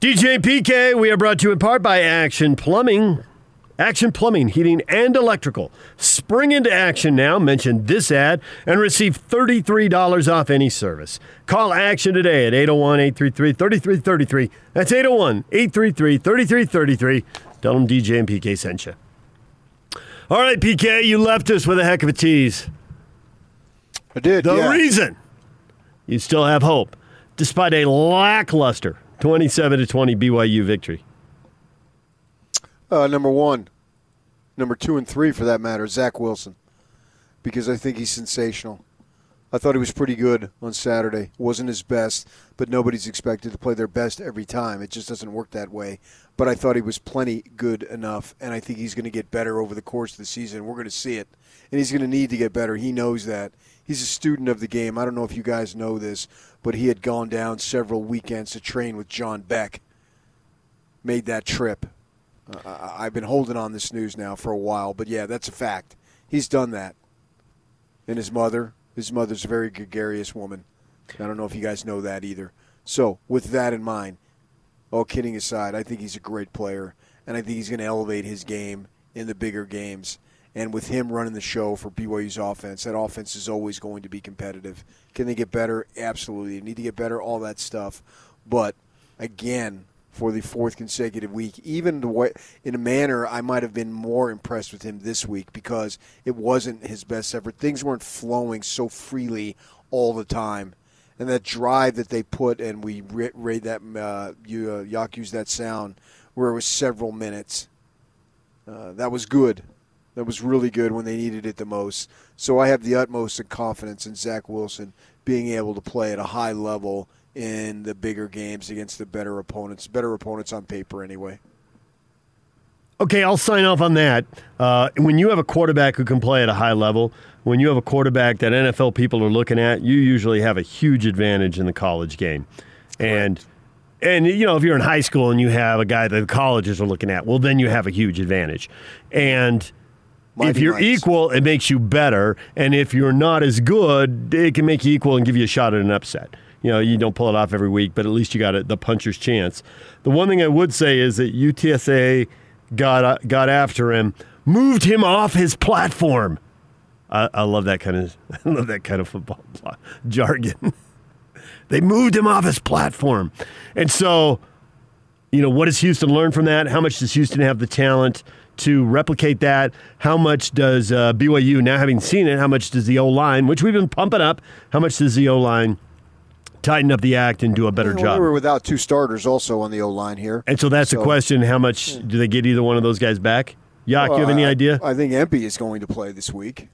DJ PK, we are brought to you in part by Action Plumbing. Action Plumbing, Heating, and Electrical. Spring into action now. Mention this ad and receive $33 off any service. Call Action today at 801 833 3333. That's 801 833 3333. Tell them DJ and PK sent you. All right, PK, you left us with a heck of a tease. I did. The yeah. reason you still have hope, despite a lackluster 27 to 20 BYU victory. Uh, number one, number two, and three for that matter, Zach Wilson, because I think he's sensational. I thought he was pretty good on Saturday. wasn't his best, but nobody's expected to play their best every time. It just doesn't work that way. But I thought he was plenty good enough, and I think he's going to get better over the course of the season. We're going to see it, and he's going to need to get better. He knows that. He's a student of the game. I don't know if you guys know this, but he had gone down several weekends to train with John Beck. Made that trip. Uh, I've been holding on this news now for a while, but yeah, that's a fact. He's done that. And his mother, his mother's a very gregarious woman. I don't know if you guys know that either. So, with that in mind, all kidding aside, I think he's a great player, and I think he's going to elevate his game in the bigger games. And with him running the show for BYU's offense, that offense is always going to be competitive. Can they get better? Absolutely. They need to get better, all that stuff. But again, for the fourth consecutive week, even the way, in a manner I might have been more impressed with him this week because it wasn't his best effort. Things weren't flowing so freely all the time. And that drive that they put, and we read that, uh, you, uh, Yak used that sound, where it was several minutes. Uh, that was good. That was really good when they needed it the most. So I have the utmost of confidence in Zach Wilson being able to play at a high level in the bigger games against the better opponents, better opponents on paper anyway. Okay, I'll sign off on that. Uh, when you have a quarterback who can play at a high level, when you have a quarterback that NFL people are looking at, you usually have a huge advantage in the college game. And Correct. and you know, if you're in high school and you have a guy that the colleges are looking at, well then you have a huge advantage. And if you're equal, it makes you better. And if you're not as good, it can make you equal and give you a shot at an upset. You know, you don't pull it off every week, but at least you got it, the puncher's chance. The one thing I would say is that UTSA got uh, got after him, moved him off his platform. I, I love that kind of I love that kind of football jargon. they moved him off his platform, and so you know what does Houston learn from that? How much does Houston have the talent? To replicate that? How much does uh, BYU, now having seen it, how much does the O line, which we've been pumping up, how much does the O line tighten up the act and do a better well, job? We were without two starters also on the O line here. And so that's so, the question how much do they get either one of those guys back? Yak, well, you have any I, idea? I think Empey is going to play this week.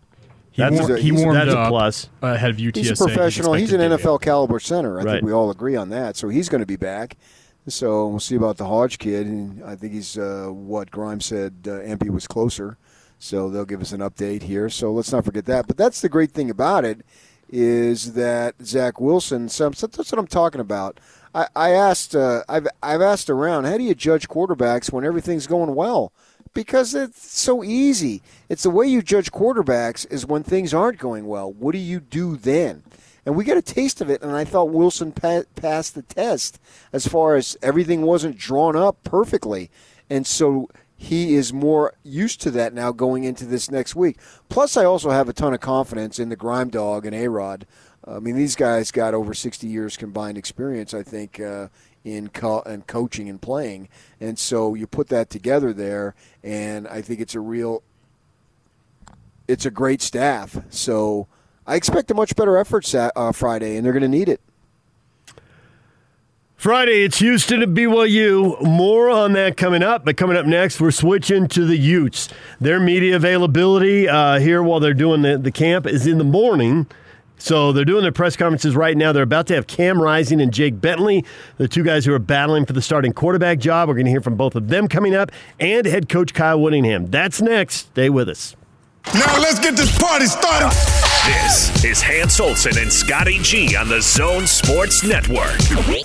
He that's warmed, a, he warmed that's a plus. ahead of UTSA. He's a professional. He's, he's an NFL caliber center. I right. think we all agree on that. So he's going to be back. So we'll see about the Hodge kid. And I think he's uh, what Grimes said. Uh, was closer, so they'll give us an update here. So let's not forget that. But that's the great thing about it is that Zach Wilson. So that's what I'm talking about. I, I asked. Uh, I've I've asked around. How do you judge quarterbacks when everything's going well? Because it's so easy. It's the way you judge quarterbacks is when things aren't going well. What do you do then? And we got a taste of it. And I thought Wilson pa- passed the test as far as everything wasn't drawn up perfectly, and so he is more used to that now going into this next week. Plus, I also have a ton of confidence in the Grime Dog and A Rod. I mean, these guys got over 60 years combined experience, I think, uh, in co- and coaching and playing. And so you put that together there, and I think it's a real, it's a great staff. So I expect a much better effort uh, Friday, and they're going to need it. Friday, it's Houston at BYU. More on that coming up. But coming up next, we're switching to the Utes. Their media availability uh, here while they're doing the, the camp is in the morning. So they're doing their press conferences right now. They're about to have Cam Rising and Jake Bentley, the two guys who are battling for the starting quarterback job. We're going to hear from both of them coming up, and head coach Kyle Whittingham. That's next. Stay with us. Now let's get this party started. This is Hans Olsen and Scotty G on the Zone Sports Network.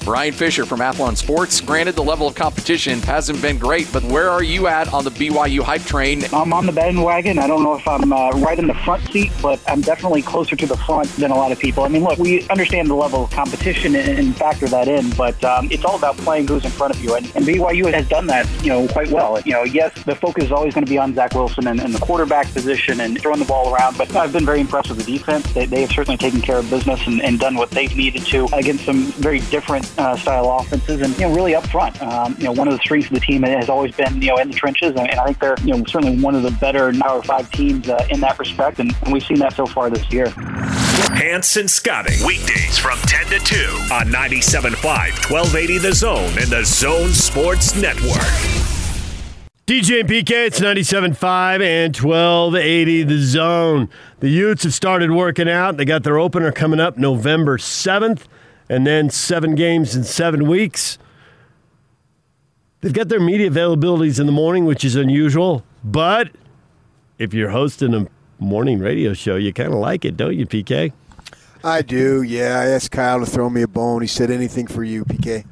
Ryan Fisher from Athlon Sports. Granted, the level of competition hasn't been great, but where are you at on the BYU hype train? I'm on the bandwagon. I don't know if I'm uh, right in the front seat, but I'm definitely closer to the front than a lot of people. I mean, look, we understand the level of competition and, and factor that in, but um, it's all about playing who's in front of you. And, and, BYU has done that, you know, quite well. You know, yes, the focus is always going to be on Zach Wilson and, and the quarterback position and throwing the ball around, but I've been very impressed with the defense. They, they have certainly taken care of business and, and, done what they've needed to against some very different uh, style offenses, and you know, really up front. Um, you know, one of the strengths of the team has always been you know in the trenches, and, and I think they're you know certainly one of the better Power Five teams uh, in that respect, and, and we've seen that so far this year. Hans and Scotty, weekdays from 10 to 2 on 97.5, 1280 The Zone and the Zone Sports Network. DJ and PK, it's 97.5 and 1280 The Zone. The Utes have started working out. They got their opener coming up November 7th, and then seven games in seven weeks. They've got their media availabilities in the morning, which is unusual. But if you're hosting a morning radio show, you kind of like it, don't you, PK? I do, yeah. I asked Kyle to throw me a bone. He said anything for you, PK.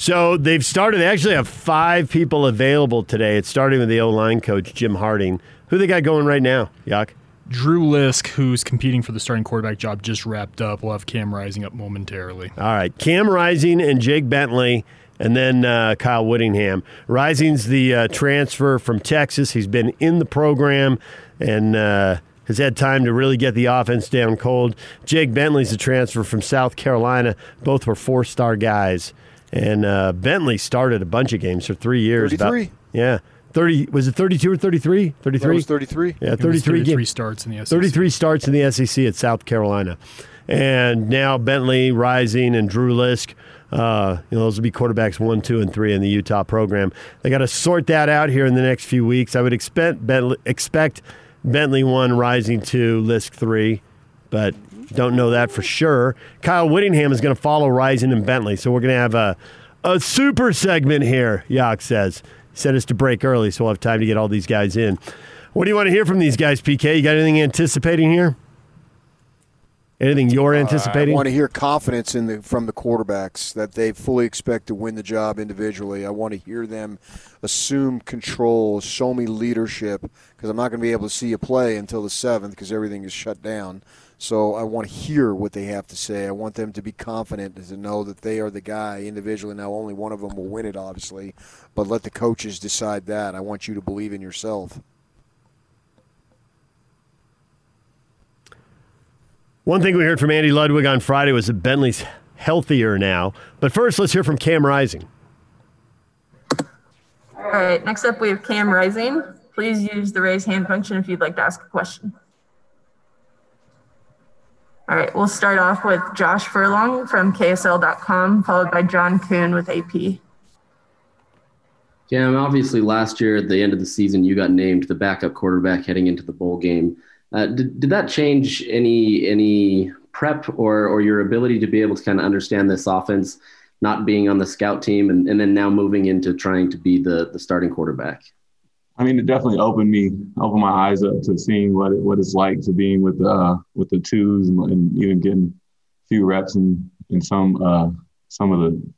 So they've started. They actually have five people available today. It's starting with the O line coach Jim Harding. Who they got going right now, Yak? Drew Lisk, who's competing for the starting quarterback job, just wrapped up. We'll have Cam Rising up momentarily. All right, Cam Rising and Jake Bentley, and then uh, Kyle Whittingham. Rising's the uh, transfer from Texas. He's been in the program and. Uh, has had time to really get the offense down cold. Jake Bentley's a transfer from South Carolina. Both were four star guys. And uh, Bentley started a bunch of games for three years. 33? About, yeah. 30 was it 32 or 33 33 was 33 yeah 33 33 starts in the SEC 33 starts in the SEC at South Carolina and now Bentley Rising and Drew Lisk uh, you know, those will be quarterbacks one, two, and three in the Utah program. They got to sort that out here in the next few weeks. I would expect Bentley, expect Bentley one, Rising two, Lisk three, but don't know that for sure. Kyle Whittingham is going to follow Rising and Bentley. So we're going to have a, a super segment here, Yak says. He said us to break early, so we'll have time to get all these guys in. What do you want to hear from these guys, PK? You got anything anticipating here? Anything you're anticipating? Uh, I want to hear confidence in the from the quarterbacks that they fully expect to win the job individually. I want to hear them assume control, show me leadership, because I'm not going to be able to see you play until the seventh because everything is shut down. So I want to hear what they have to say. I want them to be confident and to know that they are the guy individually. Now, only one of them will win it, obviously, but let the coaches decide that. I want you to believe in yourself. One thing we heard from Andy Ludwig on Friday was that Bentley's healthier now. But first, let's hear from Cam Rising. All right, next up we have Cam Rising. Please use the raise hand function if you'd like to ask a question. All right, we'll start off with Josh Furlong from KSL.com, followed by John Coon with AP. Cam, obviously last year at the end of the season, you got named the backup quarterback heading into the bowl game. Uh, did, did that change any any prep or or your ability to be able to kind of understand this offense, not being on the scout team and, and then now moving into trying to be the the starting quarterback? I mean, it definitely opened me, opened my eyes up to seeing what it, what it's like to being with uh with the twos and, and even getting a few reps and in some uh some of the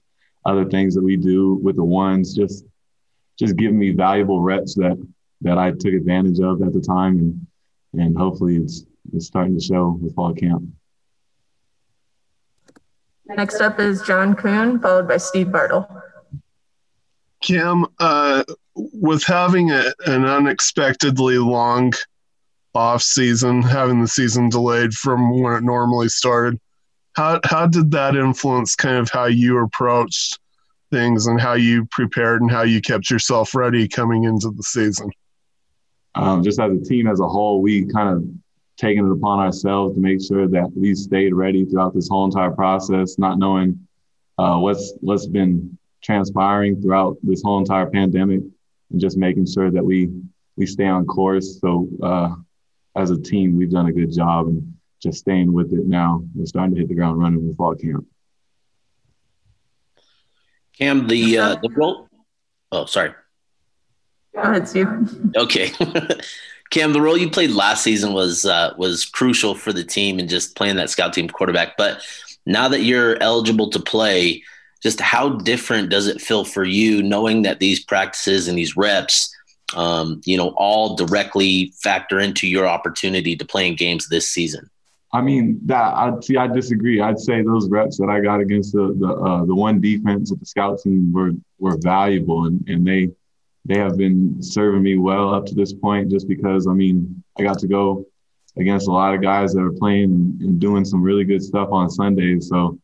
other things that we do with the ones. Just just giving me valuable reps that that I took advantage of at the time, and and hopefully it's it's starting to show with fall camp. Next up is John Coon, followed by Steve Bartle. Cam, uh, with having a, an unexpectedly long off season, having the season delayed from when it normally started, how how did that influence kind of how you approached things and how you prepared and how you kept yourself ready coming into the season? Um, just as a team as a whole, we kind of taken it upon ourselves to make sure that we stayed ready throughout this whole entire process, not knowing uh, what's what's been transpiring throughout this whole entire pandemic and just making sure that we we stay on course. So uh, as a team, we've done a good job and just staying with it now. We're starting to hit the ground running with fall camp. Cam, the uh, the role. Oh, sorry. Go ahead, Steve. Okay. Cam, the role you played last season was uh, was crucial for the team and just playing that scout team quarterback. But now that you're eligible to play, just how different does it feel for you knowing that these practices and these reps, um, you know, all directly factor into your opportunity to play in games this season? I mean, that I see. I disagree. I'd say those reps that I got against the the, uh, the one defense of the scout team were were valuable, and and they they have been serving me well up to this point. Just because I mean, I got to go against a lot of guys that are playing and doing some really good stuff on Sundays. So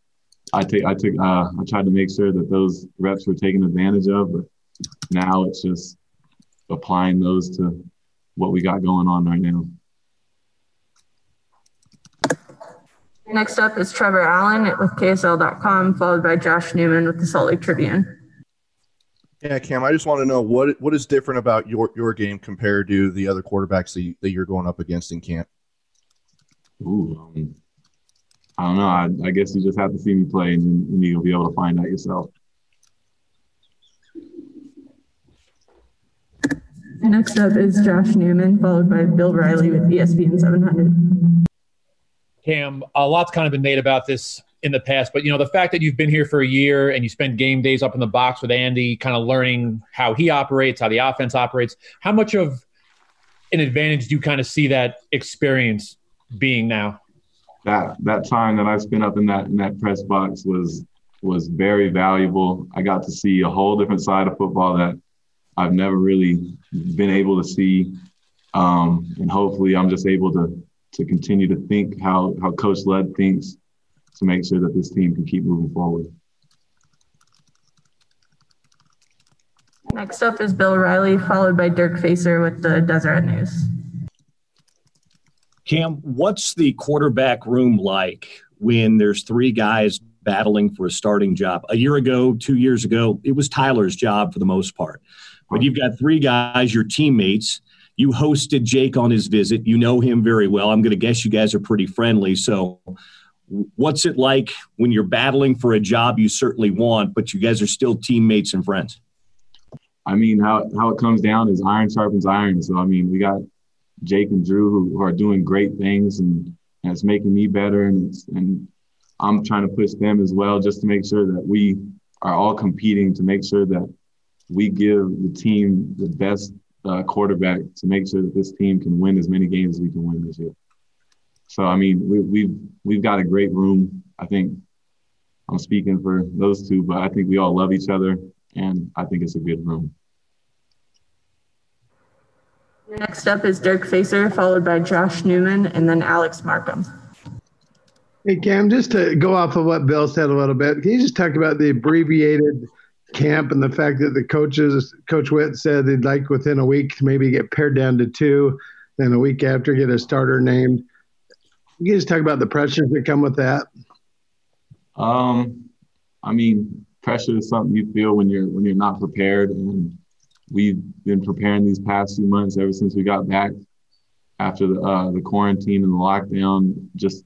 I take I took uh, I tried to make sure that those reps were taken advantage of, but now it's just applying those to what we got going on right now. Next up is Trevor Allen with KSL.com, followed by Josh Newman with the Salt Lake Tribune. Yeah, Cam, I just want to know what what is different about your your game compared to the other quarterbacks that, you, that you're going up against in camp. Ooh, um, I don't know. I, I, guess you just have to see me play, and, and you'll be able to find out yourself. Next up is Josh Newman, followed by Bill Riley with ESPN 700. Cam, a lot's kind of been made about this in the past, but you know the fact that you've been here for a year and you spend game days up in the box with Andy, kind of learning how he operates, how the offense operates. How much of an advantage do you kind of see that experience being now? That that time that I spent up in that in that press box was was very valuable. I got to see a whole different side of football that I've never really been able to see, um, and hopefully I'm just able to to continue to think how how Coach Lud thinks to make sure that this team can keep moving forward. Next up is Bill Riley, followed by Dirk Facer with the Deseret News. Cam, what's the quarterback room like when there's three guys battling for a starting job? A year ago, two years ago, it was Tyler's job for the most part. But you've got three guys, your teammates. You hosted Jake on his visit. You know him very well. I'm going to guess you guys are pretty friendly. So, what's it like when you're battling for a job you certainly want, but you guys are still teammates and friends? I mean, how, how it comes down is iron sharpens iron. So, I mean, we got Jake and Drew who, who are doing great things and, and it's making me better. And, and I'm trying to push them as well just to make sure that we are all competing to make sure that we give the team the best uh, quarterback to make sure that this team can win as many games as we can win this year. So I mean, we, we've we've got a great room. I think I'm speaking for those two, but I think we all love each other, and I think it's a good room. Next up is Dirk Facer, followed by Josh Newman, and then Alex Markham. Hey Cam, just to go off of what Bill said a little bit, can you just talk about the abbreviated camp and the fact that the coaches, Coach Witt said they'd like within a week to maybe get pared down to two, then a week after get a starter named. You just talk about the pressures that come with that. Um, I mean, pressure is something you feel when you're when you're not prepared, and we've been preparing these past few months ever since we got back after the uh, the quarantine and the lockdown. Just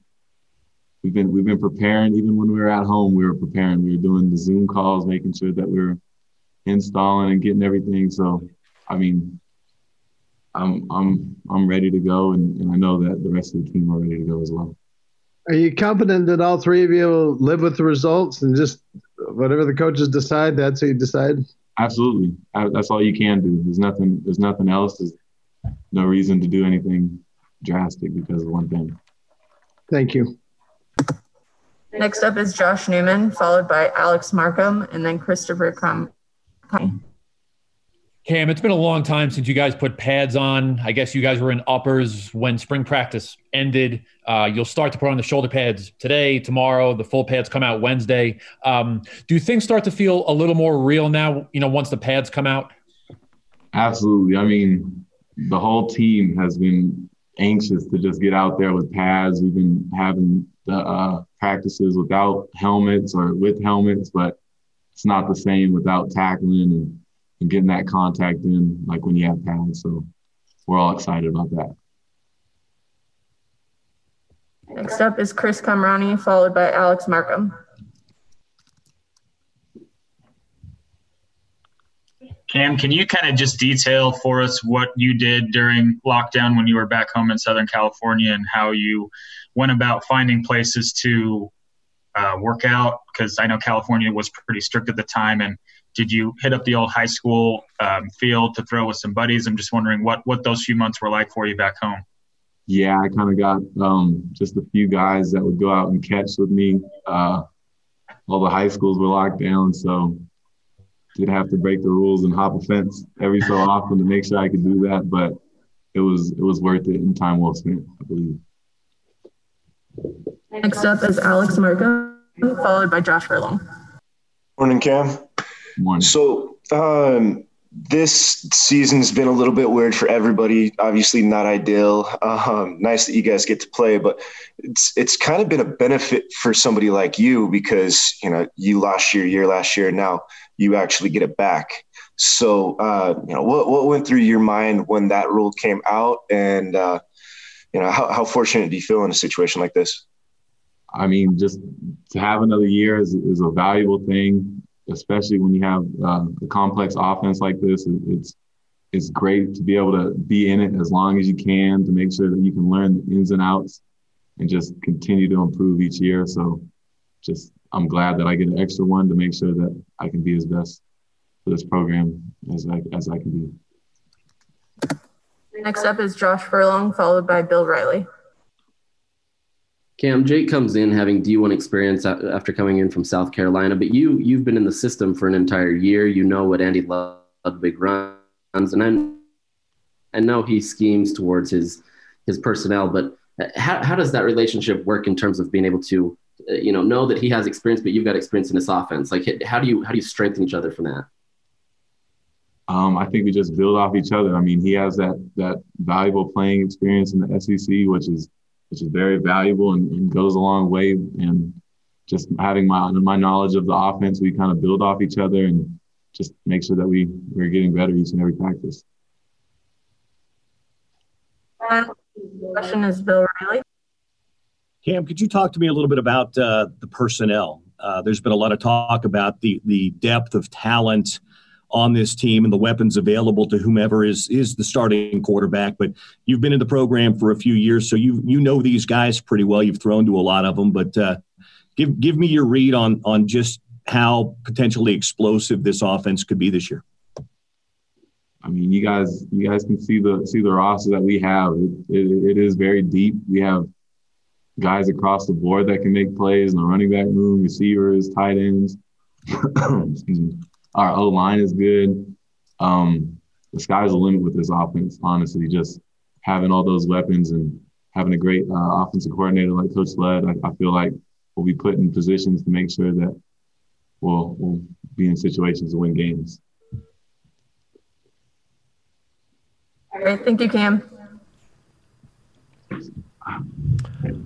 we've been we've been preparing even when we were at home. We were preparing. We were doing the Zoom calls, making sure that we are installing and getting everything. So, I mean, I'm I'm I'm ready to go, and, and I know that the rest of the team are ready to go as well. Are you confident that all three of you will live with the results and just whatever the coaches decide, that's what you decide? Absolutely. That's all you can do. There's nothing. There's nothing else. There's no reason to do anything drastic because of one thing. Thank you. Next up is Josh Newman, followed by Alex Markham, and then Christopher Crum. Cam, it's been a long time since you guys put pads on. I guess you guys were in uppers when spring practice ended. Uh, you'll start to put on the shoulder pads today, tomorrow. The full pads come out Wednesday. Um, do things start to feel a little more real now? You know, once the pads come out. Absolutely. I mean, the whole team has been anxious to just get out there with pads. We've been having the uh, practices without helmets or with helmets, but it's not the same without tackling and and getting that contact in like when you have pads. So we're all excited about that. Next up is Chris Kamrani, followed by Alex Markham. Cam, can you kind of just detail for us what you did during lockdown when you were back home in Southern California and how you went about finding places to uh, work out? Because I know California was pretty strict at the time. And did you hit up the old high school um, field to throw with some buddies? I'm just wondering what what those few months were like for you back home. Yeah, I kind of got um, just a few guys that would go out and catch with me. Uh, all the high schools were locked down, so did have to break the rules and hop a fence every so often to make sure I could do that. But it was it was worth it and time well spent, I believe. Next up is Alex Markham, followed by Josh Furlong. Morning, Cam. So um, this season's been a little bit weird for everybody. Obviously, not ideal. Um, nice that you guys get to play, but it's it's kind of been a benefit for somebody like you because you know you lost your year last year. Now you actually get it back. So uh, you know what what went through your mind when that rule came out, and uh, you know how, how fortunate do you feel in a situation like this? I mean, just to have another year is, is a valuable thing especially when you have uh, a complex offense like this. It's it's great to be able to be in it as long as you can to make sure that you can learn the ins and outs and just continue to improve each year. So, just I'm glad that I get an extra one to make sure that I can be as best for this program as I as I can be. Next up is Josh Furlong, followed by Bill Riley. Cam, Jake comes in having D1 experience after coming in from South Carolina, but you you've been in the system for an entire year. You know what Andy Ludwig runs, and I I know he schemes towards his his personnel, but how how does that relationship work in terms of being able to uh, you know know that he has experience, but you've got experience in this offense? Like how do you how do you strengthen each other from that? Um, I think we just build off each other. I mean, he has that that valuable playing experience in the SEC, which is which is very valuable and, and, goes a long way. And just having my my knowledge of the offense, we kind of build off each other and just make sure that we we're getting better each and every practice. question is Bill Riley. Cam, could you talk to me a little bit about uh, the personnel? Uh, there's been a lot of talk about the the depth of talent on this team and the weapons available to whomever is is the starting quarterback. But you've been in the program for a few years, so you you know these guys pretty well. You've thrown to a lot of them, but uh, give give me your read on on just how potentially explosive this offense could be this year. I mean, you guys you guys can see the see the roster that we have. It, it, it is very deep. We have guys across the board that can make plays in the running back room, receivers, tight ends. Excuse me. Our O line is good. Um, the sky's the limit with this offense. Honestly, just having all those weapons and having a great uh, offensive coordinator like Coach Lud, I, I, feel like we'll be put in positions to make sure that we'll, we'll be in situations to win games. All right, thank you, Cam.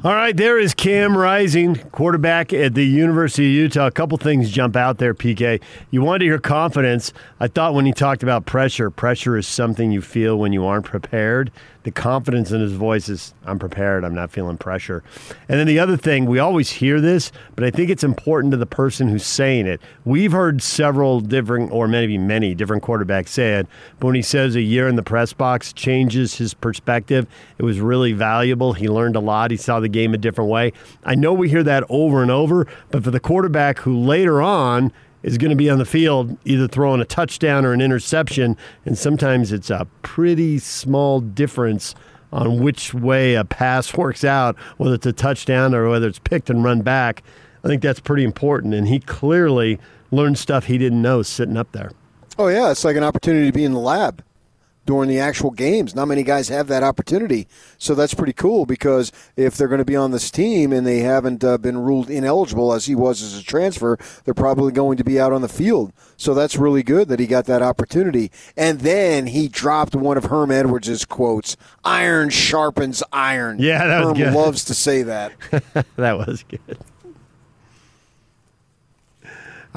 All right, there is Cam Rising, quarterback at the University of Utah. A couple things jump out there, PK. You wanted your confidence. I thought when he talked about pressure, pressure is something you feel when you aren't prepared the confidence in his voice is I'm prepared. I'm not feeling pressure. And then the other thing, we always hear this, but I think it's important to the person who's saying it. We've heard several different, or maybe many different quarterbacks say it, but when he says a year in the press box changes his perspective, it was really valuable. He learned a lot. He saw the game a different way. I know we hear that over and over, but for the quarterback who later on, is going to be on the field either throwing a touchdown or an interception, and sometimes it's a pretty small difference on which way a pass works out, whether it's a touchdown or whether it's picked and run back. I think that's pretty important, and he clearly learned stuff he didn't know sitting up there. Oh yeah, it's like an opportunity to be in the lab during the actual games. Not many guys have that opportunity, so that's pretty cool. Because if they're going to be on this team and they haven't uh, been ruled ineligible as he was as a transfer, they're probably going to be out on the field. So that's really good that he got that opportunity. And then he dropped one of Herm Edwards' quotes: "Iron sharpens iron." Yeah, that Herm was good. loves to say that. that was good.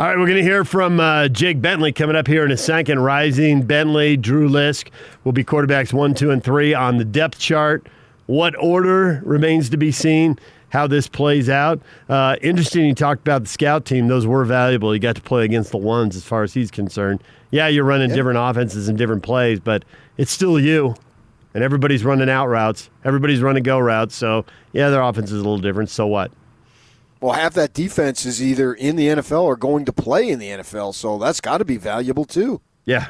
All right, we're going to hear from uh, Jake Bentley coming up here in a second. Rising Bentley, Drew Lisk will be quarterbacks one, two, and three on the depth chart. What order remains to be seen? how this plays out. Uh, interesting, you talked about the scout team; those were valuable. You got to play against the ones, as far as he's concerned. Yeah, you're running different offenses and different plays, but it's still you. And everybody's running out routes. Everybody's running go routes. So yeah, their offense is a little different. So what? Well, half that defense is either in the NFL or going to play in the NFL, so that's got to be valuable too. Yeah.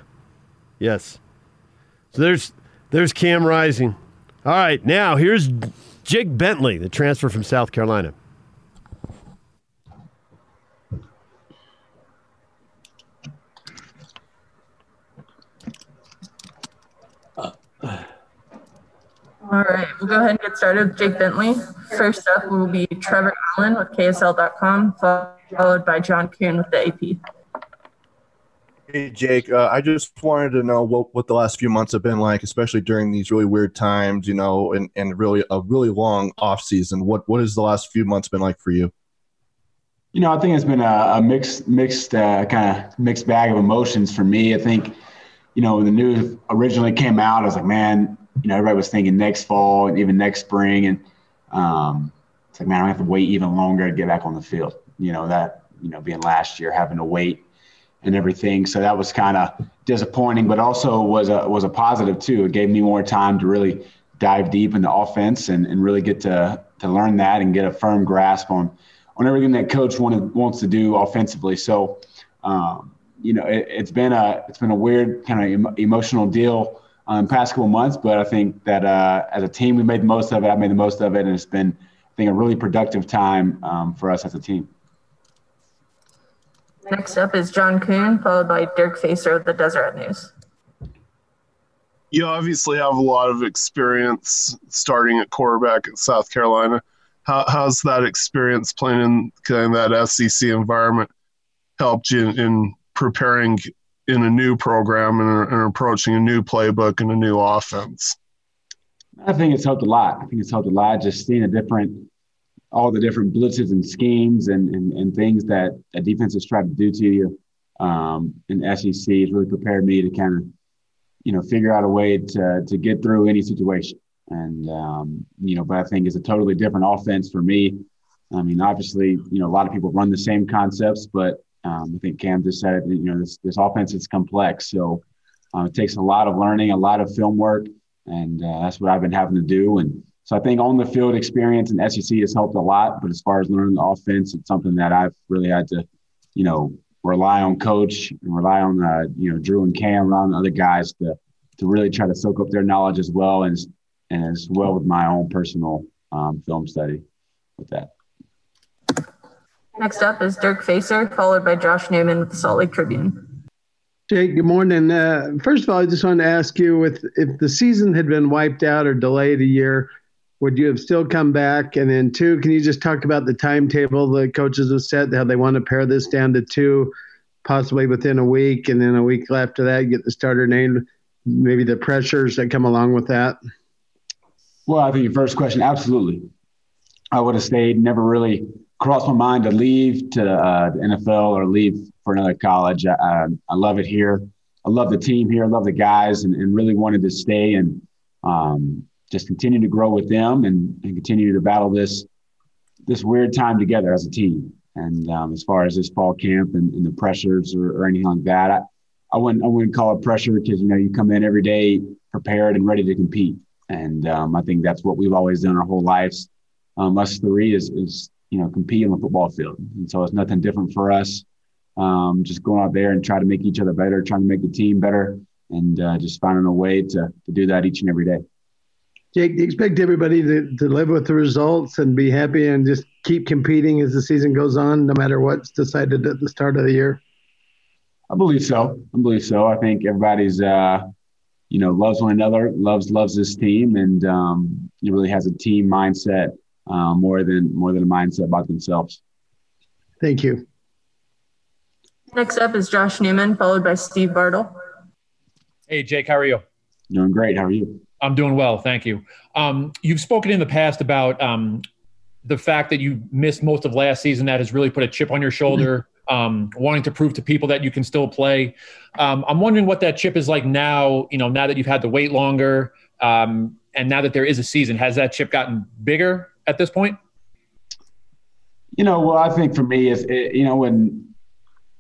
Yes. So there's there's Cam Rising. All right, now here's Jake Bentley, the transfer from South Carolina. All right, we'll go ahead and get started with Jake Bentley. First up will be Trevor Allen with KSL.com, followed by John Coon with the AP. Hey, Jake, uh, I just wanted to know what, what the last few months have been like, especially during these really weird times, you know, and, and really a really long off season. What what has the last few months been like for you? You know, I think it's been a, a mixed, mixed, uh, kind of mixed bag of emotions for me. I think, you know, when the news originally came out, I was like, man, you know, everybody was thinking next fall and even next spring, and um, it's like, man, I have to wait even longer to get back on the field. You know, that you know, being last year, having to wait and everything. So that was kind of disappointing, but also was a was a positive too. It gave me more time to really dive deep into offense and, and really get to to learn that and get a firm grasp on on everything that coach wanted wants to do offensively. So um, you know it, has been a it's been a weird kind of em- emotional deal um, past couple months, but I think that uh, as a team we made the most of it. I made the most of it, and it's been I think a really productive time um, for us as a team. Next up is John Coon, followed by Dirk Facer of the Deseret News. You obviously have a lot of experience starting at quarterback at South Carolina. How, how's that experience playing in kind of that SEC environment helped you in, in preparing in a new program and, approaching a new playbook and a new offense? I think it's helped a lot. I think it's helped a lot just seeing a different all the different blitzes and schemes and, and, and things that a defense has tried to do to you um, in SEC has really prepared me to kind of, you know, figure out a way to, to get through any situation. And, um, you know, but I think it's a totally different offense for me. I mean, obviously, you know, a lot of people run the same concepts, but um, I think Cam just said it, you know, this, this offense is complex. So uh, it takes a lot of learning, a lot of film work. And uh, that's what I've been having to do. And, so I think on the field experience in SEC has helped a lot. But as far as learning the offense, it's something that I've really had to, you know, rely on coach and rely on uh, you know Drew and Cam, rely on other guys to to really try to soak up their knowledge as well and and as well with my own personal um, film study with that. Next up is Dirk Facer, followed by Josh Newman with the Salt Lake Tribune. Jake, good morning. Uh, first of all, I just wanted to ask you, with if the season had been wiped out or delayed a year, would you have still come back? And then two, can you just talk about the timetable the coaches have set, how they want to pare this down to two, possibly within a week, and then a week after that, get the starter named, maybe the pressures that come along with that? Well, I think your first question, absolutely. I would have stayed, never really crossed my mind to leave to uh, the NFL or leave for another college. I, I, I, love it here. I love the team here. I love the guys and, and really wanted to stay. And, um, just continue to grow with them and, and continue to battle this this weird time together as a team. And um, as far as this fall camp and, and the pressures or, or, anything like that, I, I wouldn't I wouldn't call it pressure because you know you come in every day prepared and ready to compete. And um, I think that's what we've always done our whole lives. Um, us three is is you know compete on the football field, and so it's nothing different for us. Um, just going out there and try to make each other better, trying to make the team better, and uh, just finding a way to to do that each and every day. Jake, do you expect everybody to, to live with the results and be happy and just keep competing as the season goes on, no matter what's decided at the start of the year? I believe so. I believe so. I think everybody's, uh, you know, loves one another, loves loves this team, and um, he really has a team mindset uh, more than more than a mindset about themselves. Thank you. Next up is Josh Newman, followed by Steve Bartle. Hey, Jake, how are you? Doing great. How are you? I'm doing well, thank you. Um, you've spoken in the past about um, the fact that you missed most of last season. That has really put a chip on your shoulder, um, wanting to prove to people that you can still play. Um, I'm wondering what that chip is like now. You know, now that you've had to wait longer, um, and now that there is a season, has that chip gotten bigger at this point? You know, well, I think for me, if it, you know, when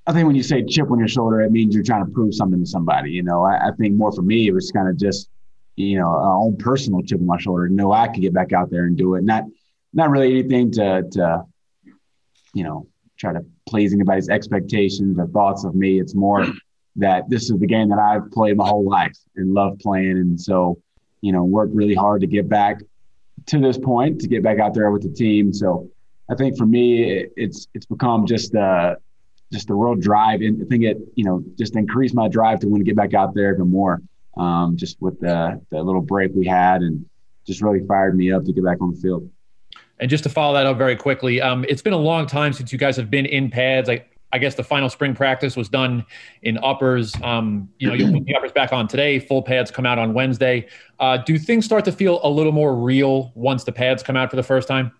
I think when you say chip on your shoulder, it means you're trying to prove something to somebody. You know, I, I think more for me, it was kind of just, you know, a own personal chip on my shoulder. Know I could get back out there and do it. Not, not really anything to, to, you know, try to please anybody's expectations or thoughts of me. It's more that this is the game that I've played my whole life and love playing, and so, you know, worked really hard to get back to this point to get back out there with the team. So, I think for me, it, it's it's become just uh, just the real drive. And I think it, you know, just increased my drive to want to get back out there even more. Um, just with the, the little break we had and just really fired me up to get back on the field. And just to follow that up very quickly, um, it's been a long time since you guys have been in pads. I, I guess the final spring practice was done in uppers. Um, you know, you'll put the uppers back on today. Full pads come out on Wednesday. Uh, do things start to feel a little more real once the pads come out for the first time?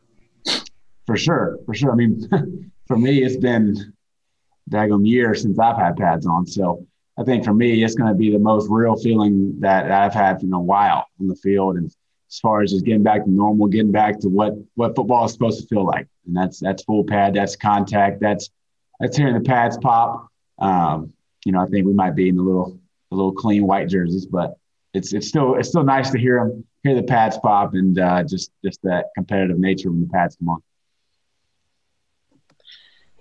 For sure, for sure. I mean, for me, it's been daggum year since I've had pads on. So I think for me, it's going to be the most real feeling that I've had in a while on the field. And as far as just getting back to normal, getting back to what, what football is supposed to feel like. And that's, that's full pad, that's contact, that's, that's hearing the pads pop. Um, you know, I think we might be in the little, the little clean white jerseys, but it's, it's still, it's still nice to hear them, hear the pads pop and uh, just, just that competitive nature when the pads come on.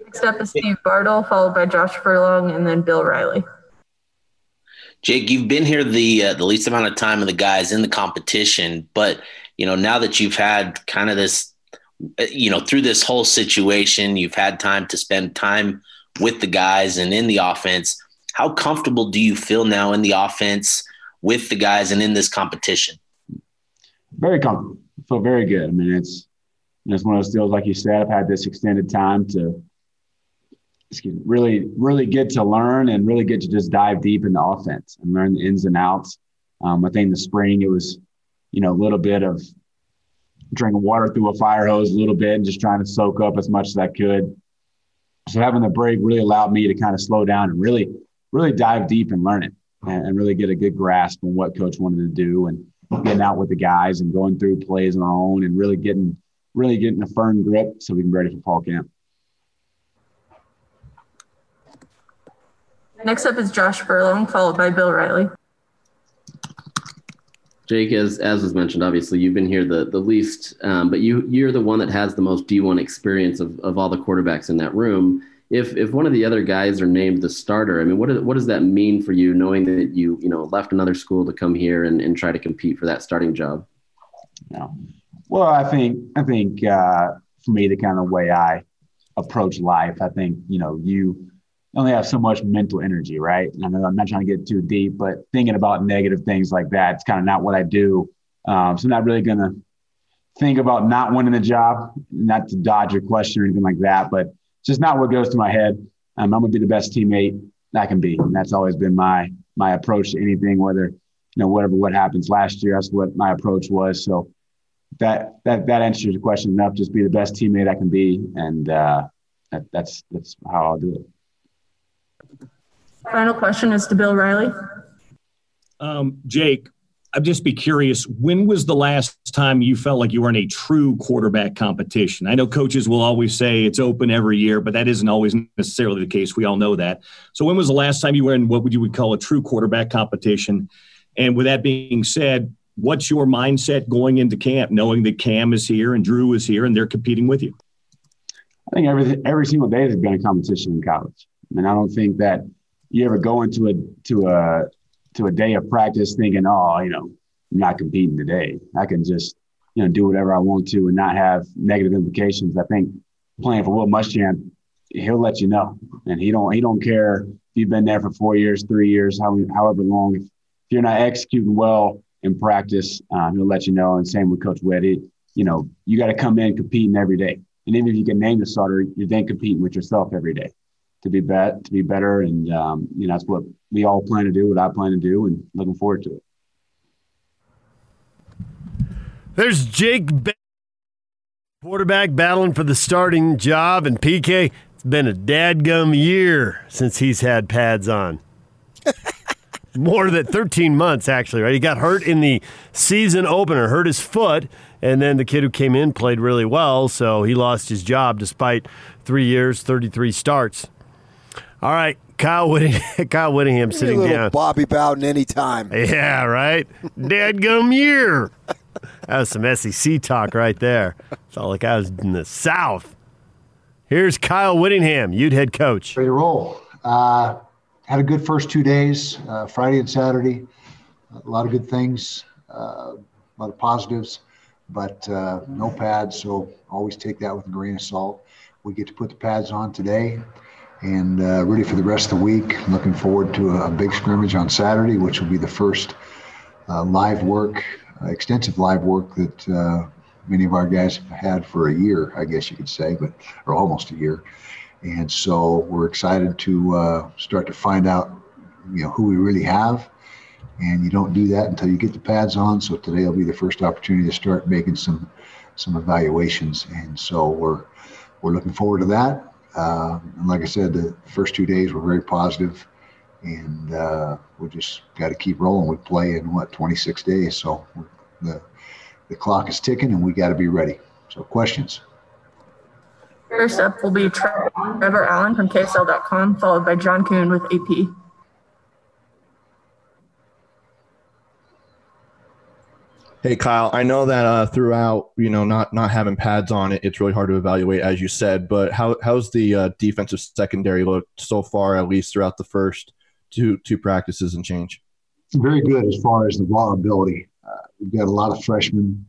Next up is Steve Bartle, followed by Josh Furlong, and then Bill Riley. Jake, you've been here the uh, the least amount of time of the guys in the competition, but you know now that you've had kind of this, you know, through this whole situation, you've had time to spend time with the guys and in the offense. How comfortable do you feel now in the offense with the guys and in this competition? Very comfortable. I feel very good. I mean, it's it's one of those deals, like you said. I've had this extended time to excuse me, really, really get to learn and really get to just dive deep into offense and learn the ins and outs. Um, I think in the spring it was, you know, a little bit of drinking water through a fire hose a little bit and just trying to soak up as much as I could. So having the break really allowed me to kind of slow down and really, really dive deep and learn it and, and really get a good grasp on what coach wanted to do and getting out with the guys and going through plays on our own and really getting, really getting a firm grip so we can be ready for fall camp. Next up is Josh Furlong, followed by Bill Riley. Jake, as as was mentioned, obviously you've been here the the least, um, but you you're the one that has the most D1 experience of, of all the quarterbacks in that room. If if one of the other guys are named the starter, I mean, what is, what does that mean for you, knowing that you you know left another school to come here and, and try to compete for that starting job? No, well, I think I think uh, for me, the kind of way I approach life, I think you know you only have so much mental energy, right? And I'm not trying to get too deep, but thinking about negative things like that, it's kind of not what I do. Um, so I'm not really going to think about not winning the job, not to dodge your question or anything like that, but just not what goes to my head. Um, I'm going to be the best teammate I can be. And that's always been my, my approach to anything, whether, you know, whatever, what happens last year, that's what my approach was. So that, that, that answers your question enough. Just be the best teammate I can be. And, uh, that, that's, that's how I'll do it. Final question is to Bill Riley. Um, Jake, I'd just be curious when was the last time you felt like you were in a true quarterback competition? I know coaches will always say it's open every year, but that isn't always necessarily the case. We all know that. So, when was the last time you were in what would you would call a true quarterback competition? And with that being said, what's your mindset going into camp, knowing that Cam is here and Drew is here and they're competing with you? I think every every single day has been a competition in college. I mean, I don't think that you ever go into a to a to a day of practice thinking, oh, you know, I'm not competing today. I can just you know do whatever I want to and not have negative implications. I think playing for Will Muschamp, he'll let you know, and he don't he don't care if you've been there for four years, three years, how, however long. If, you're not executing well in practice, um, he'll let you know. And same with Coach. He, you know, you got to come in competing every day. And even if you can name the starter, you're then competing with yourself every day to be bet to be better, and um, you know that's what we all plan to do. What I plan to do, and looking forward to it. There's Jake, quarterback, battling for the starting job, and PK. It's been a dadgum year since he's had pads on. more than 13 months, actually, right? He got hurt in the season opener, hurt his foot, and then the kid who came in played really well, so he lost his job despite three years, 33 starts. All right, Kyle, Whittingham, Kyle Whittingham sitting a little down. Bobby Bowden anytime. Yeah, right? Dadgum year. That was some SEC talk right there. Felt like I was in the South. Here's Kyle Whittingham, Ute head coach. Ready to roll. Uh, had a good first two days, uh, Friday and Saturday. A lot of good things, uh, a lot of positives, but uh, no pads, so always take that with a grain of salt. We get to put the pads on today and uh, ready for the rest of the week. Looking forward to a, a big scrimmage on Saturday, which will be the first uh, live work, uh, extensive live work that uh, many of our guys have had for a year, I guess you could say, but or almost a year. And so we're excited to uh, start to find out, you know, who we really have. And you don't do that until you get the pads on. So today will be the first opportunity to start making some some evaluations. And so we're we're looking forward to that. Uh, and like I said, the first two days were very positive, and uh, we just got to keep rolling. We play in what 26 days, so the the clock is ticking, and we got to be ready. So questions. First up will be Trevor Allen from KSL.com, followed by John Coon with AP. Hey Kyle, I know that uh, throughout, you know, not not having pads on it, it's really hard to evaluate, as you said. But how how's the uh, defensive secondary looked so far, at least throughout the first two two practices and change? very good as far as the raw ability. Uh, we've got a lot of freshmen,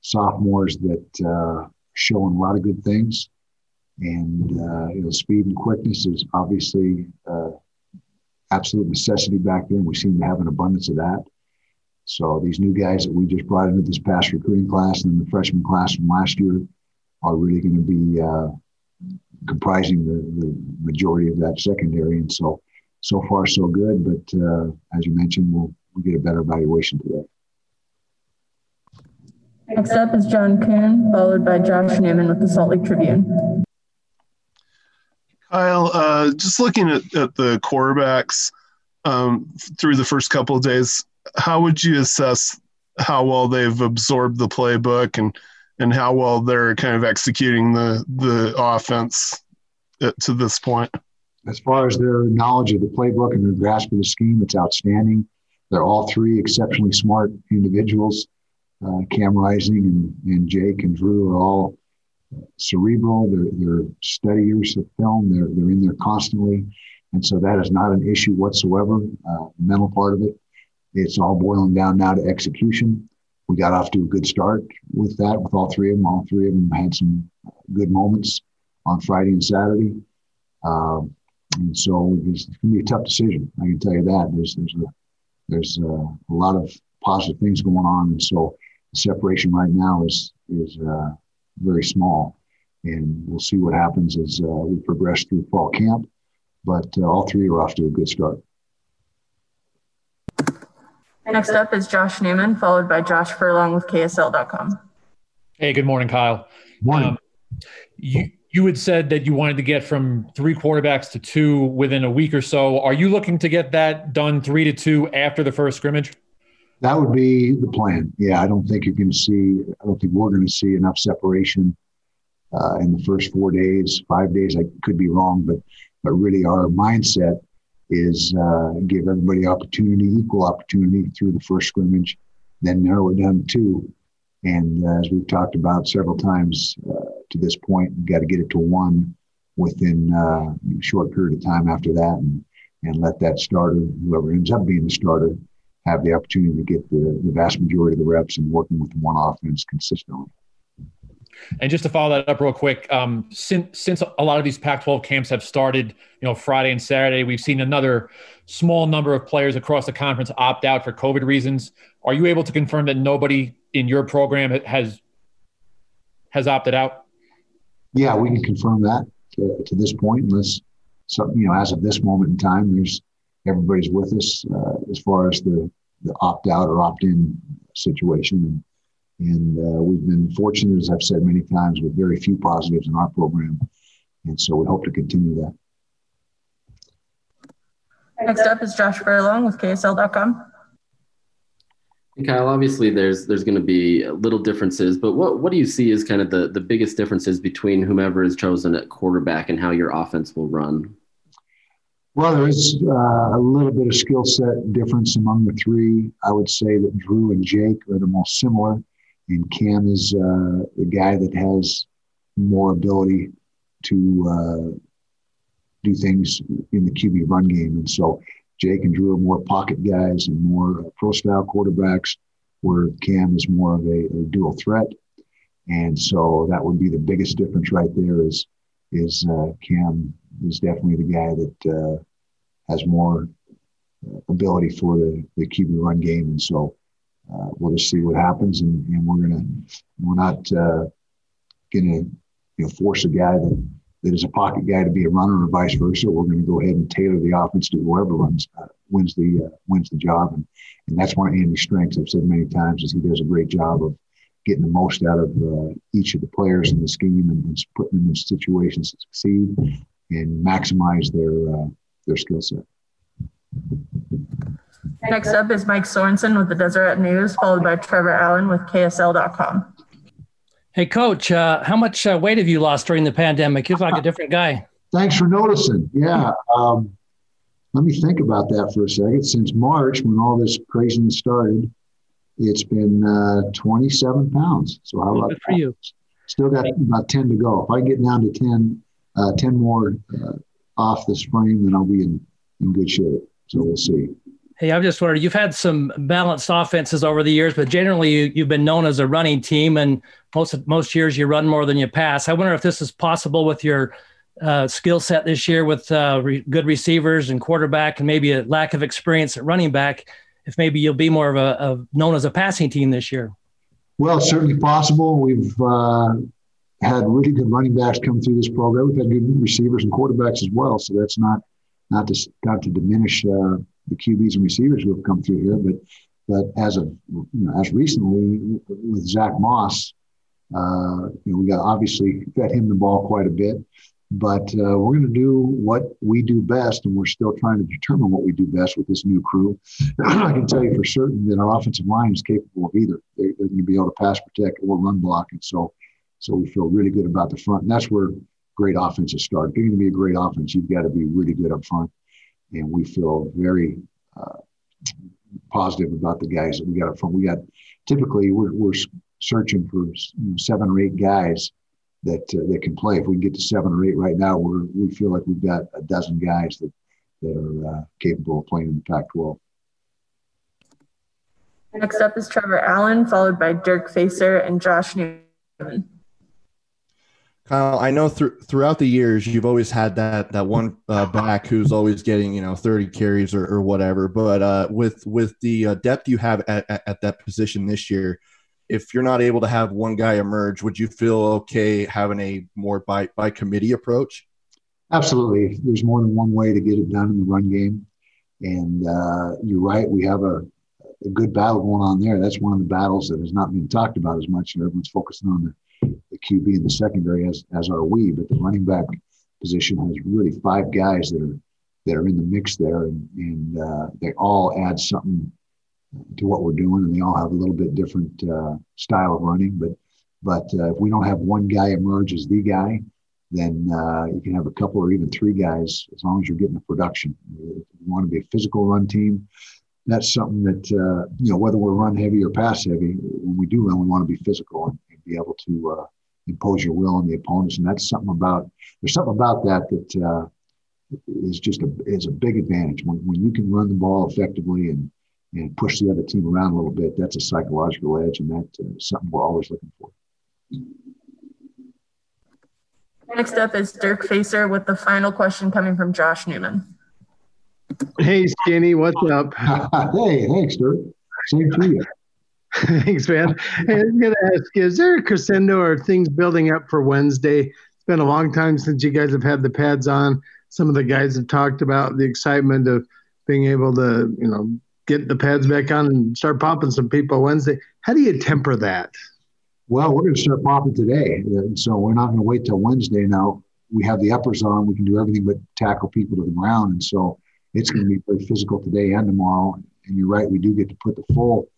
sophomores that uh, showing a lot of good things, and uh, you know, speed and quickness is obviously uh, absolute necessity back then. We seem to have an abundance of that. So these new guys that we just brought into this past recruiting class and the freshman class from last year are really going to be uh, comprising the, the majority of that secondary. And so, so far so good. But uh, as you mentioned, we'll, we'll get a better evaluation today. Next up is John Coon, followed by Josh Newman with the Salt Lake Tribune. Kyle, uh, just looking at, at the quarterbacks um, through the first couple of days, how would you assess how well they've absorbed the playbook and and how well they're kind of executing the the offense at, to this point? As far as their knowledge of the playbook and their grasp of the scheme, it's outstanding. They're all three exceptionally smart individuals. Uh, Cam Rising and, and Jake and Drew are all cerebral. They're, they're studiers of film. They're, they're in there constantly. And so that is not an issue whatsoever. Uh, mental part of it. It's all boiling down now to execution. We got off to a good start with that, with all three of them. All three of them had some good moments on Friday and Saturday. Um, and so it's going to be a tough decision. I can tell you that. There's there's a there's a, a lot of positive things going on, and so the separation right now is is uh, very small. And we'll see what happens as uh, we progress through fall camp. But uh, all three are off to a good start. Next up is Josh Newman, followed by Josh Furlong with KSL.com. Hey, good morning, Kyle. Morning. Um, you you had said that you wanted to get from three quarterbacks to two within a week or so. Are you looking to get that done three to two after the first scrimmage? That would be the plan. Yeah, I don't think you're going to see. I don't think we're going to see enough separation uh, in the first four days, five days. I could be wrong, but but really our mindset is uh, give everybody opportunity, equal opportunity through the first scrimmage, then narrow it down to two. And uh, as we've talked about several times uh, to this point, we've got to get it to one within uh, a short period of time after that, and and let that starter, whoever ends up being the starter, have the opportunity to get the, the vast majority of the reps and working with one offense consistently. And just to follow that up real quick, um, since since a lot of these Pac-12 camps have started, you know, Friday and Saturday, we've seen another small number of players across the conference opt out for COVID reasons. Are you able to confirm that nobody in your program has has opted out? Yeah, we can confirm that to, to this point, unless something, you know, as of this moment in time, there's everybody's with us uh, as far as the the opt out or opt in situation. And, and uh, we've been fortunate, as I've said many times, with very few positives in our program. And so we hope to continue that. Next up is Josh Furlong with KSL.com. Hey, Kyle, obviously there's there's going to be little differences, but what what do you see as kind of the the biggest differences between whomever is chosen at quarterback and how your offense will run? Well, there is uh, a little bit of skill set difference among the three. I would say that Drew and Jake are the most similar, and Cam is uh, the guy that has more ability to uh, do things in the QB run game. And so Jake and Drew are more pocket guys and more pro style quarterbacks, where Cam is more of a, a, dual threat. And so that would be the biggest difference right there. Is is uh, Cam is definitely the guy that uh, has more uh, ability for the, the QB run game. And so uh, we'll just see what happens. And, and we're gonna we're not uh, gonna you know force a guy that that is a pocket guy to be a runner or vice versa. We're going to go ahead and tailor the offense to whoever runs uh, wins the uh, wins the job, and and that's one of Andy's strengths. I've said many times is he does a great job of getting the most out of uh, each of the players in the scheme and, and, putting them in situations to succeed and maximize their uh, their skill set. Next up is Mike Sorensen with the Deseret News, followed by Trevor Allen with KSL.com. Hey, coach, uh, how much uh, weight have you lost during the pandemic? You look like a different guy. Thanks for noticing. Yeah. Um, let me think about that for a second. Since March, when all this craziness started, it's been uh, 27 pounds. So how about Good for you? Still got about 10 to go. If I get down to 10, uh, 10 more uh, off this frame, then I'll be in, in good shape. So we'll see. Hey, I'm just wondering, you've had some balanced offenses over the years, but generally you, have been known as a running team, and most most years you run more than you pass. I wonder if this is possible with your uh, skill set this year with uh, re- good receivers and quarterback, and maybe a lack of experience at running back. If maybe you'll be more of a, a known as a passing team this year. Well, certainly possible. We've uh, had really good running backs come through this program. We've had good receivers and quarterbacks as well. So that's not not to not to diminish uh, the QBs and receivers who have come through here, but but as of you know, as recently with Zach Moss, uh, you know, we got obviously fed him the ball quite a bit, but uh, we're going to do what we do best, and we're still trying to determine what we do best with this new crew. I can tell you for certain that our offensive line is capable of either. They, are going to be able to pass protect or run block, and so so we feel really good about the front, and that's where great offenses start. If you're going to be a great offense, you've got to be really good up front and we feel very uh, positive about the guys that we got from. We got typically we're, we're searching for you know, seven or eight guys that uh, that can play. If we can get to seven or eight right now, we're we feel like we've got a dozen guys that that are uh, capable of playing in the Pac-12. Next up is Trevor Allen, followed by Dirk Facer and Josh Newman. Kyle, I know th- throughout the years you've always had that that one uh, back who's always getting you know thirty carries or, or whatever. But uh, with with the uh, depth you have at, at, at, that position this year, if you're not able to have one guy emerge, would you feel okay having a more by by committee approach? Absolutely. There's more than one way to get it done in the run game, and uh, you're right. We have a, a good battle going on there. That's one of the battles that has not been talked about as much. and Everyone's focusing on the QB in the secondary, as as are we. But the running back position has really five guys that are that are in the mix there, and and uh, they all add something to what we're doing, and they all have a little bit different uh, style of running. But but uh, if we don't have one guy emerge as the guy, then uh, you can have a couple or even three guys as long as you're getting the production. You want to be a physical run team. That's something that uh, you know whether we're run heavy or pass heavy. When we do run, we want to be physical, and be able to uh, impose your will on the opponents. And that's something about there's something about that that uh, is just a is a big advantage when when you can run the ball effectively and and push the other team around a little bit. That's a psychological edge, and that's uh, something we're always looking for. Next up is Dirk Facer with the final question coming from Josh Newman. Hey, Skinny, what's up? hey, thanks, Dirk. Same to you. Thanks, man. I'm going to ask is there a crescendo or things building up for Wednesday? It's been a long time since you guys have had the pads on. Some of the guys have talked about the excitement of being able to, you know, get the pads back on and start popping some people Wednesday. How do you temper that? Well, we're going to start popping today. So we're not going to wait till Wednesday now. We have the uppers on. We can do everything but tackle people to the ground. And so it's going to be very physical today and tomorrow. And you're right, we do get to put the full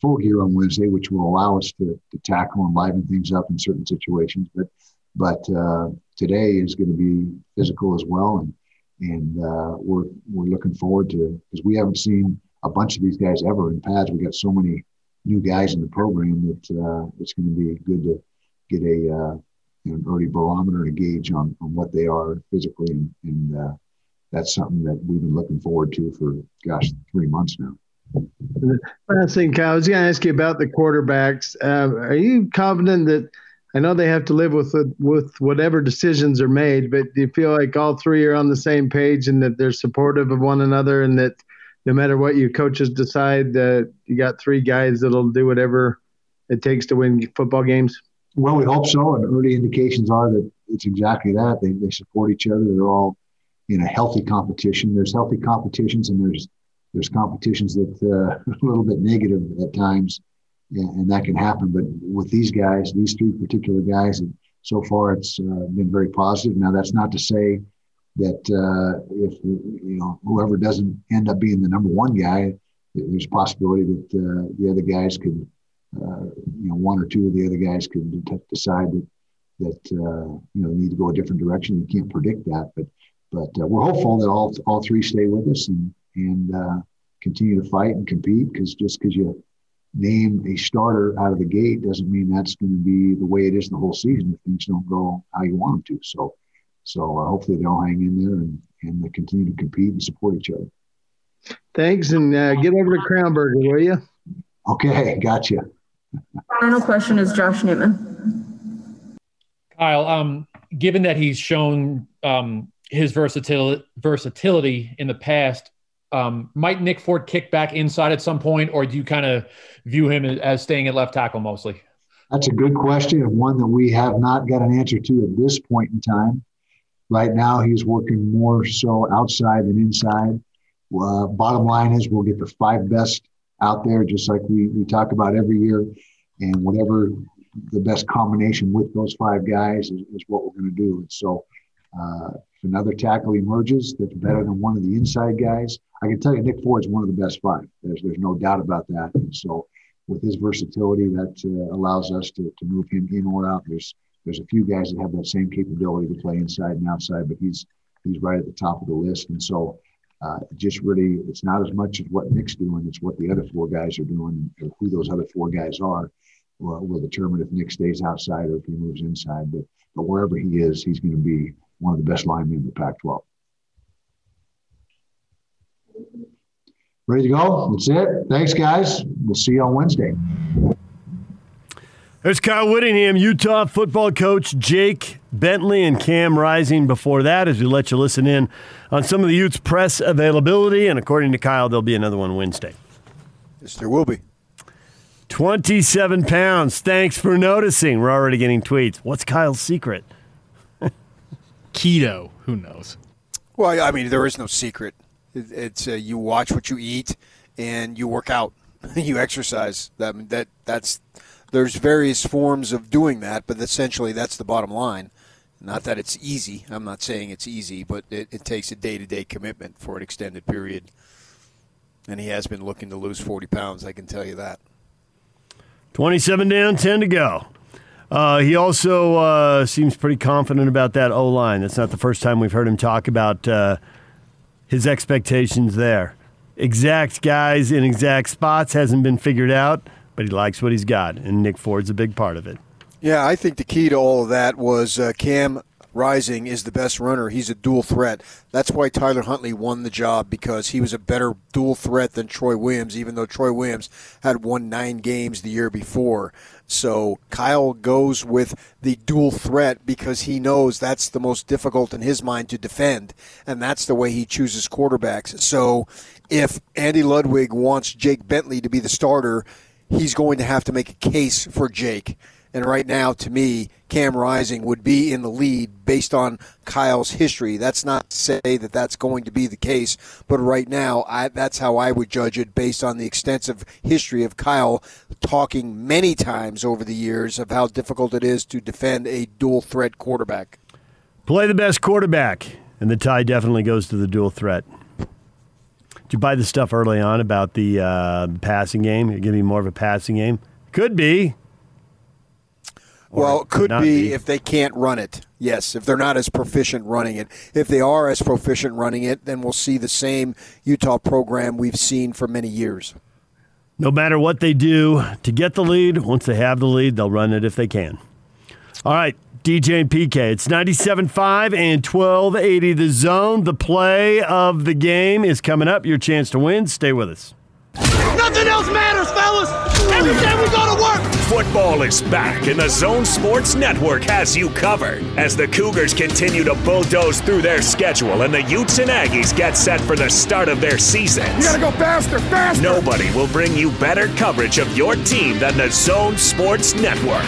full gear on Wednesday, which will allow us to, to tackle and liven things up in certain situations. But but uh, today is going to be physical as well, and and uh, we're we're looking forward to because we haven't seen a bunch of these guys ever in pads. We got so many new guys in the program that uh, it's going to be good to get a uh, an early barometer and a gauge on, on what they are physically, and, and uh, that's something that we've been looking forward to for gosh three months now. Last thing, Kyle, I was going to ask you about the quarterbacks. Uh, are you confident that I know they have to live with with whatever decisions are made, but do you feel like all three are on the same page and that they're supportive of one another, and that no matter what your coaches decide, that you got three guys that'll do whatever it takes to win football games? Well, we hope so, and early indications are that it's exactly that. They they support each other. They're all in a healthy competition. There's healthy competitions, and there's there's competitions that uh, a little bit negative at times, and, and, that can happen. But with these guys, these three particular guys, so far it's uh, been very positive. Now that's not to say that uh, if you know whoever doesn't end up being the number one guy, there's a possibility that uh, the other guys could, uh, you know, one or two of the other guys could decide that that uh, you know need to go a different direction. You can't predict that, but but we're hopeful that all all three stay with us and and uh, continue to fight and compete because just because you name a starter out of the gate doesn't mean that's going to be the way it is the whole season if things don't go how you want them to. So, so uh, hopefully they'll hang in there and, and they continue to compete and support each other. Thanks, and uh, get over to Crown Burger, will you? Okay, gotcha. Final question is Josh Newman. Kyle, um, given that he's shown um, his versatility, versatility in the past, um, might Nick Ford kick back inside at some point, or do you kind of view him as staying at left tackle mostly? That's a good question, and one that we have not got an answer to at this point in time. Right now, he's working more so outside than inside. Uh, bottom line is, we'll get the five best out there, just like we, we talk about every year, and whatever the best combination with those five guys is, is what we're going to do. And so, uh, another tackle emerges that's better than one of the inside guys, I can tell you Nick Ford's one of the best five. There's there's no doubt about that. And so with his versatility, that uh, allows us to, to move him in or out. There's there's a few guys that have that same capability to play inside and outside, but he's he's right at the top of the list. And so uh, just really, it's not as much as what Nick's doing; it's what the other four guys are doing, and who those other four guys are will, will determine if Nick stays outside or if he moves inside. But but wherever he is, he's going to be one of the best linemen in the Pac-12. Ready to go? That's it. Thanks, guys. We'll see you on Wednesday. There's Kyle Whittingham, Utah football coach Jake Bentley and Cam Rising before that as we let you listen in on some of the Utes press availability. And according to Kyle, there'll be another one Wednesday. Yes, there will be. 27 pounds. Thanks for noticing. We're already getting tweets. What's Kyle's secret? Keto. Who knows? Well, I mean, there is no secret. It's uh, you watch what you eat and you work out, you exercise. That that that's there's various forms of doing that, but essentially that's the bottom line. Not that it's easy. I'm not saying it's easy, but it, it takes a day to day commitment for an extended period. And he has been looking to lose 40 pounds. I can tell you that. 27 down, 10 to go. Uh, he also uh, seems pretty confident about that O line. That's not the first time we've heard him talk about uh, his expectations there. Exact guys in exact spots hasn't been figured out, but he likes what he's got, and Nick Ford's a big part of it. Yeah, I think the key to all of that was uh, Cam Rising is the best runner. He's a dual threat. That's why Tyler Huntley won the job because he was a better dual threat than Troy Williams, even though Troy Williams had won nine games the year before. So Kyle goes with the dual threat because he knows that's the most difficult in his mind to defend, and that's the way he chooses quarterbacks. So if Andy Ludwig wants Jake Bentley to be the starter, he's going to have to make a case for Jake. And right now, to me, Cam Rising would be in the lead based on Kyle's history. That's not to say that that's going to be the case, but right now, I, that's how I would judge it based on the extensive history of Kyle talking many times over the years of how difficult it is to defend a dual threat quarterback. Play the best quarterback, and the tie definitely goes to the dual threat. Did you buy the stuff early on about the uh, passing game? You're giving more of a passing game. Could be. Well, it could not be, if they can't run it. Yes, if they're not as proficient running it. If they are as proficient running it, then we'll see the same Utah program we've seen for many years. No matter what they do to get the lead, once they have the lead, they'll run it if they can. All right, DJ and PK. It's 97.5 and 1280 the zone. The play of the game is coming up. Your chance to win. Stay with us. Nothing else matters, fellas. Every day we go to work. Football is back, and the Zone Sports Network has you covered as the Cougars continue to bulldoze through their schedule and the Utes and Aggies get set for the start of their seasons. You gotta go faster, faster. Nobody will bring you better coverage of your team than the Zone Sports Network.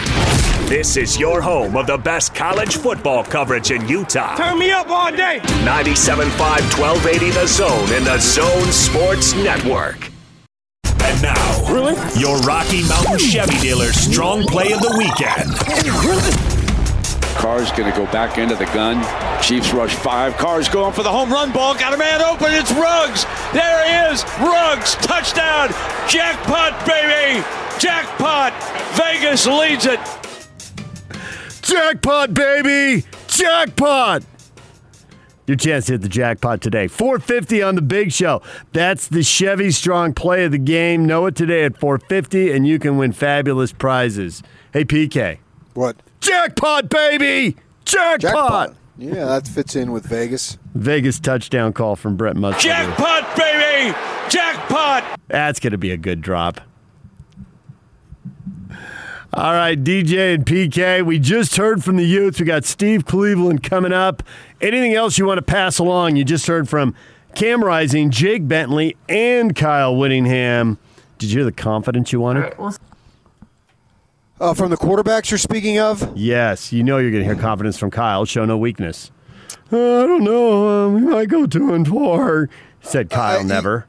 This is your home of the best college football coverage in Utah. Turn me up all day. 97.5 1280 The Zone in the Zone Sports Network. And now, really? your Rocky Mountain Chevy dealer's strong play of the weekend. Carr's going to go back into the gun. Chiefs rush five. Carr's going for the home run ball. Got a man open. It's Ruggs. There he is. Ruggs. Touchdown. Jackpot, baby. Jackpot. Vegas leads it. Jackpot, baby! Jackpot! Your chance to hit the jackpot today. 450 on the big show. That's the Chevy Strong play of the game. Know it today at 450, and you can win fabulous prizes. Hey, PK. What? Jackpot, baby! Jackpot! Jackpot. Yeah, that fits in with Vegas. Vegas touchdown call from Brent Musburger. Jackpot, baby. Jackpot. That's going to be a good drop. All right, DJ and PK, we just heard from the Utes. We got Steve Cleveland coming up. Anything else you want to pass along? You just heard from Cam Rising, Jake Bentley, and Kyle Whittingham. Did you hear the confidence you wanted? Uh, from the quarterbacks you're speaking of? Yes, you know you're going to hear confidence from Kyle. Show no weakness. Uh, I don't know. Um, we might go two and four, said Kyle. never.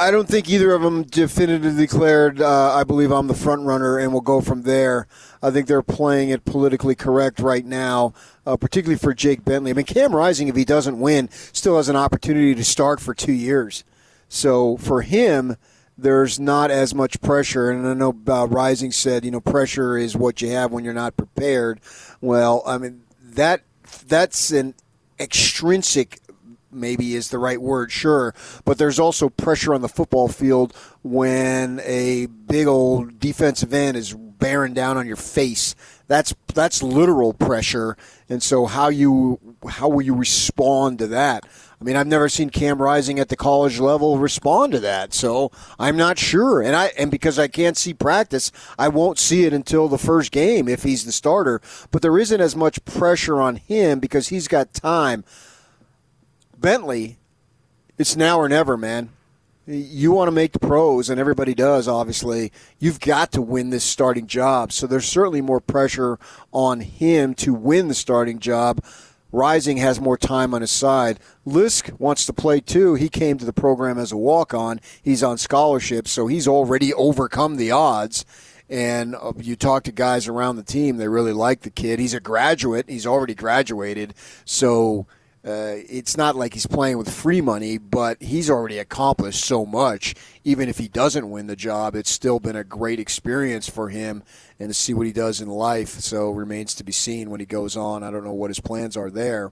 I don't think either of them definitively declared, uh, I believe I'm the front runner, and we'll go from there. I think they're playing it politically correct right now, uh, particularly for Jake Bentley. I mean, Cam Rising, if he doesn't win, still has an opportunity to start for two years. So for him, there's not as much pressure. And I know uh, Rising said, you know, pressure is what you have when you're not prepared. Well, I mean, that that's an extrinsic maybe is the right word, sure. But there's also pressure on the football field when a big old defensive end is bearing down on your face. That's that's literal pressure, and so how you how will you respond to that? I mean, I've never seen Cam Rising at the college level respond to that, so I'm not sure. And I and because I can't see practice, I won't see it until the first game if he's the starter. But there isn't as much pressure on him because he's got time. Bentley, it's now or never, man. You want to make the pros, and everybody does, obviously. You've got to win this starting job. So there's certainly more pressure on him to win the starting job. Rising has more time on his side. Lisk wants to play too. He came to the program as a walk on. He's on scholarship, so he's already overcome the odds. And uh, you talk to guys around the team, they really like the kid. He's a graduate, he's already graduated. So uh, it's not like he's playing with free money, but he's already accomplished so much. Even if he doesn't win the job, it's still been a great experience for him and to see what he does in life. So remains to be seen when he goes on. I don't know what his plans are there,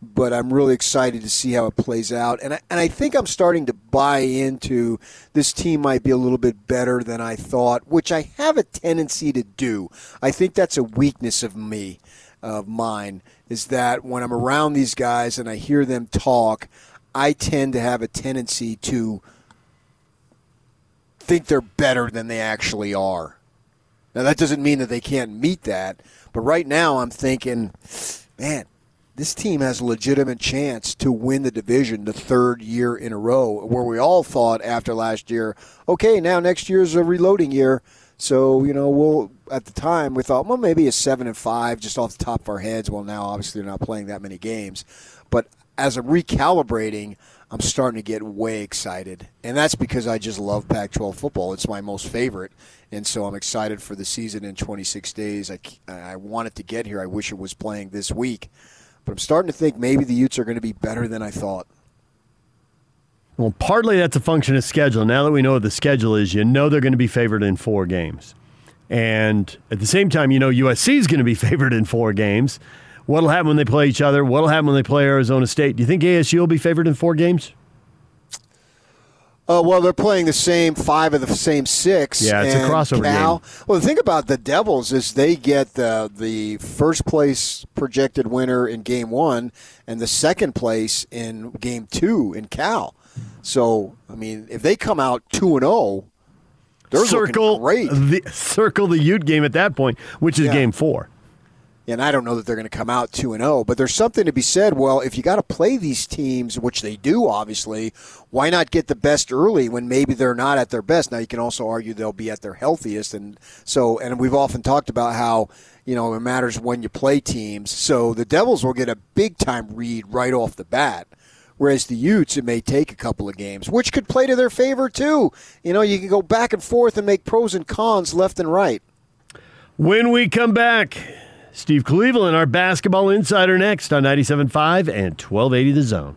but I'm really excited to see how it plays out. And I, and I think I'm starting to buy into this team might be a little bit better than I thought, which I have a tendency to do. I think that's a weakness of me, of mine is that when I'm around these guys and I hear them talk, I tend to have a tendency to think they're better than they actually are. Now, that doesn't mean that they can't meet that, but right now I'm thinking, man, this team has a legitimate chance to win the division the third year in a row, where we all thought after last year, okay, now next year's a reloading year. So you know, we'll at the time we thought, well, maybe a seven and five just off the top of our heads. Well, now obviously they're not playing that many games, but as I'm recalibrating, I'm starting to get way excited, and that's because I just love Pac-12 football. It's my most favorite, and so I'm excited for the season in 26 days. I I want it to get here. I wish it was playing this week, but I'm starting to think maybe the Utes are going to be better than I thought. Well, partly that's a function of schedule. Now that we know what the schedule is, you know they're going to be favored in four games. And at the same time, you know USC is going to be favored in four games. What'll happen when they play each other? What'll happen when they play Arizona State? Do you think ASU will be favored in four games? Uh, well, they're playing the same five of the same six. Yeah, it's a crossover Cal, game. Well, the thing about the Devils is they get the the first place projected winner in game one and the second place in game two in Cal. So, I mean, if they come out two and zero, they're circle looking great. the circle the Ute game at that point, which is Yeah. game four. and I don't know that they're going to come out 2 and 0, but there's something to be said. Well, if you got to play these teams, which they do obviously, why not get the best early when maybe they're not at their best? Now you can also argue they'll be at their healthiest and so and we've often talked about how, you know, it matters when you play teams. So the Devils will get a big time read right off the bat. Whereas the Utes, it may take a couple of games, which could play to their favor too. You know, you can go back and forth and make pros and cons left and right. When we come back, Steve Cleveland, our basketball insider, next on 97.5 and 1280 The Zone.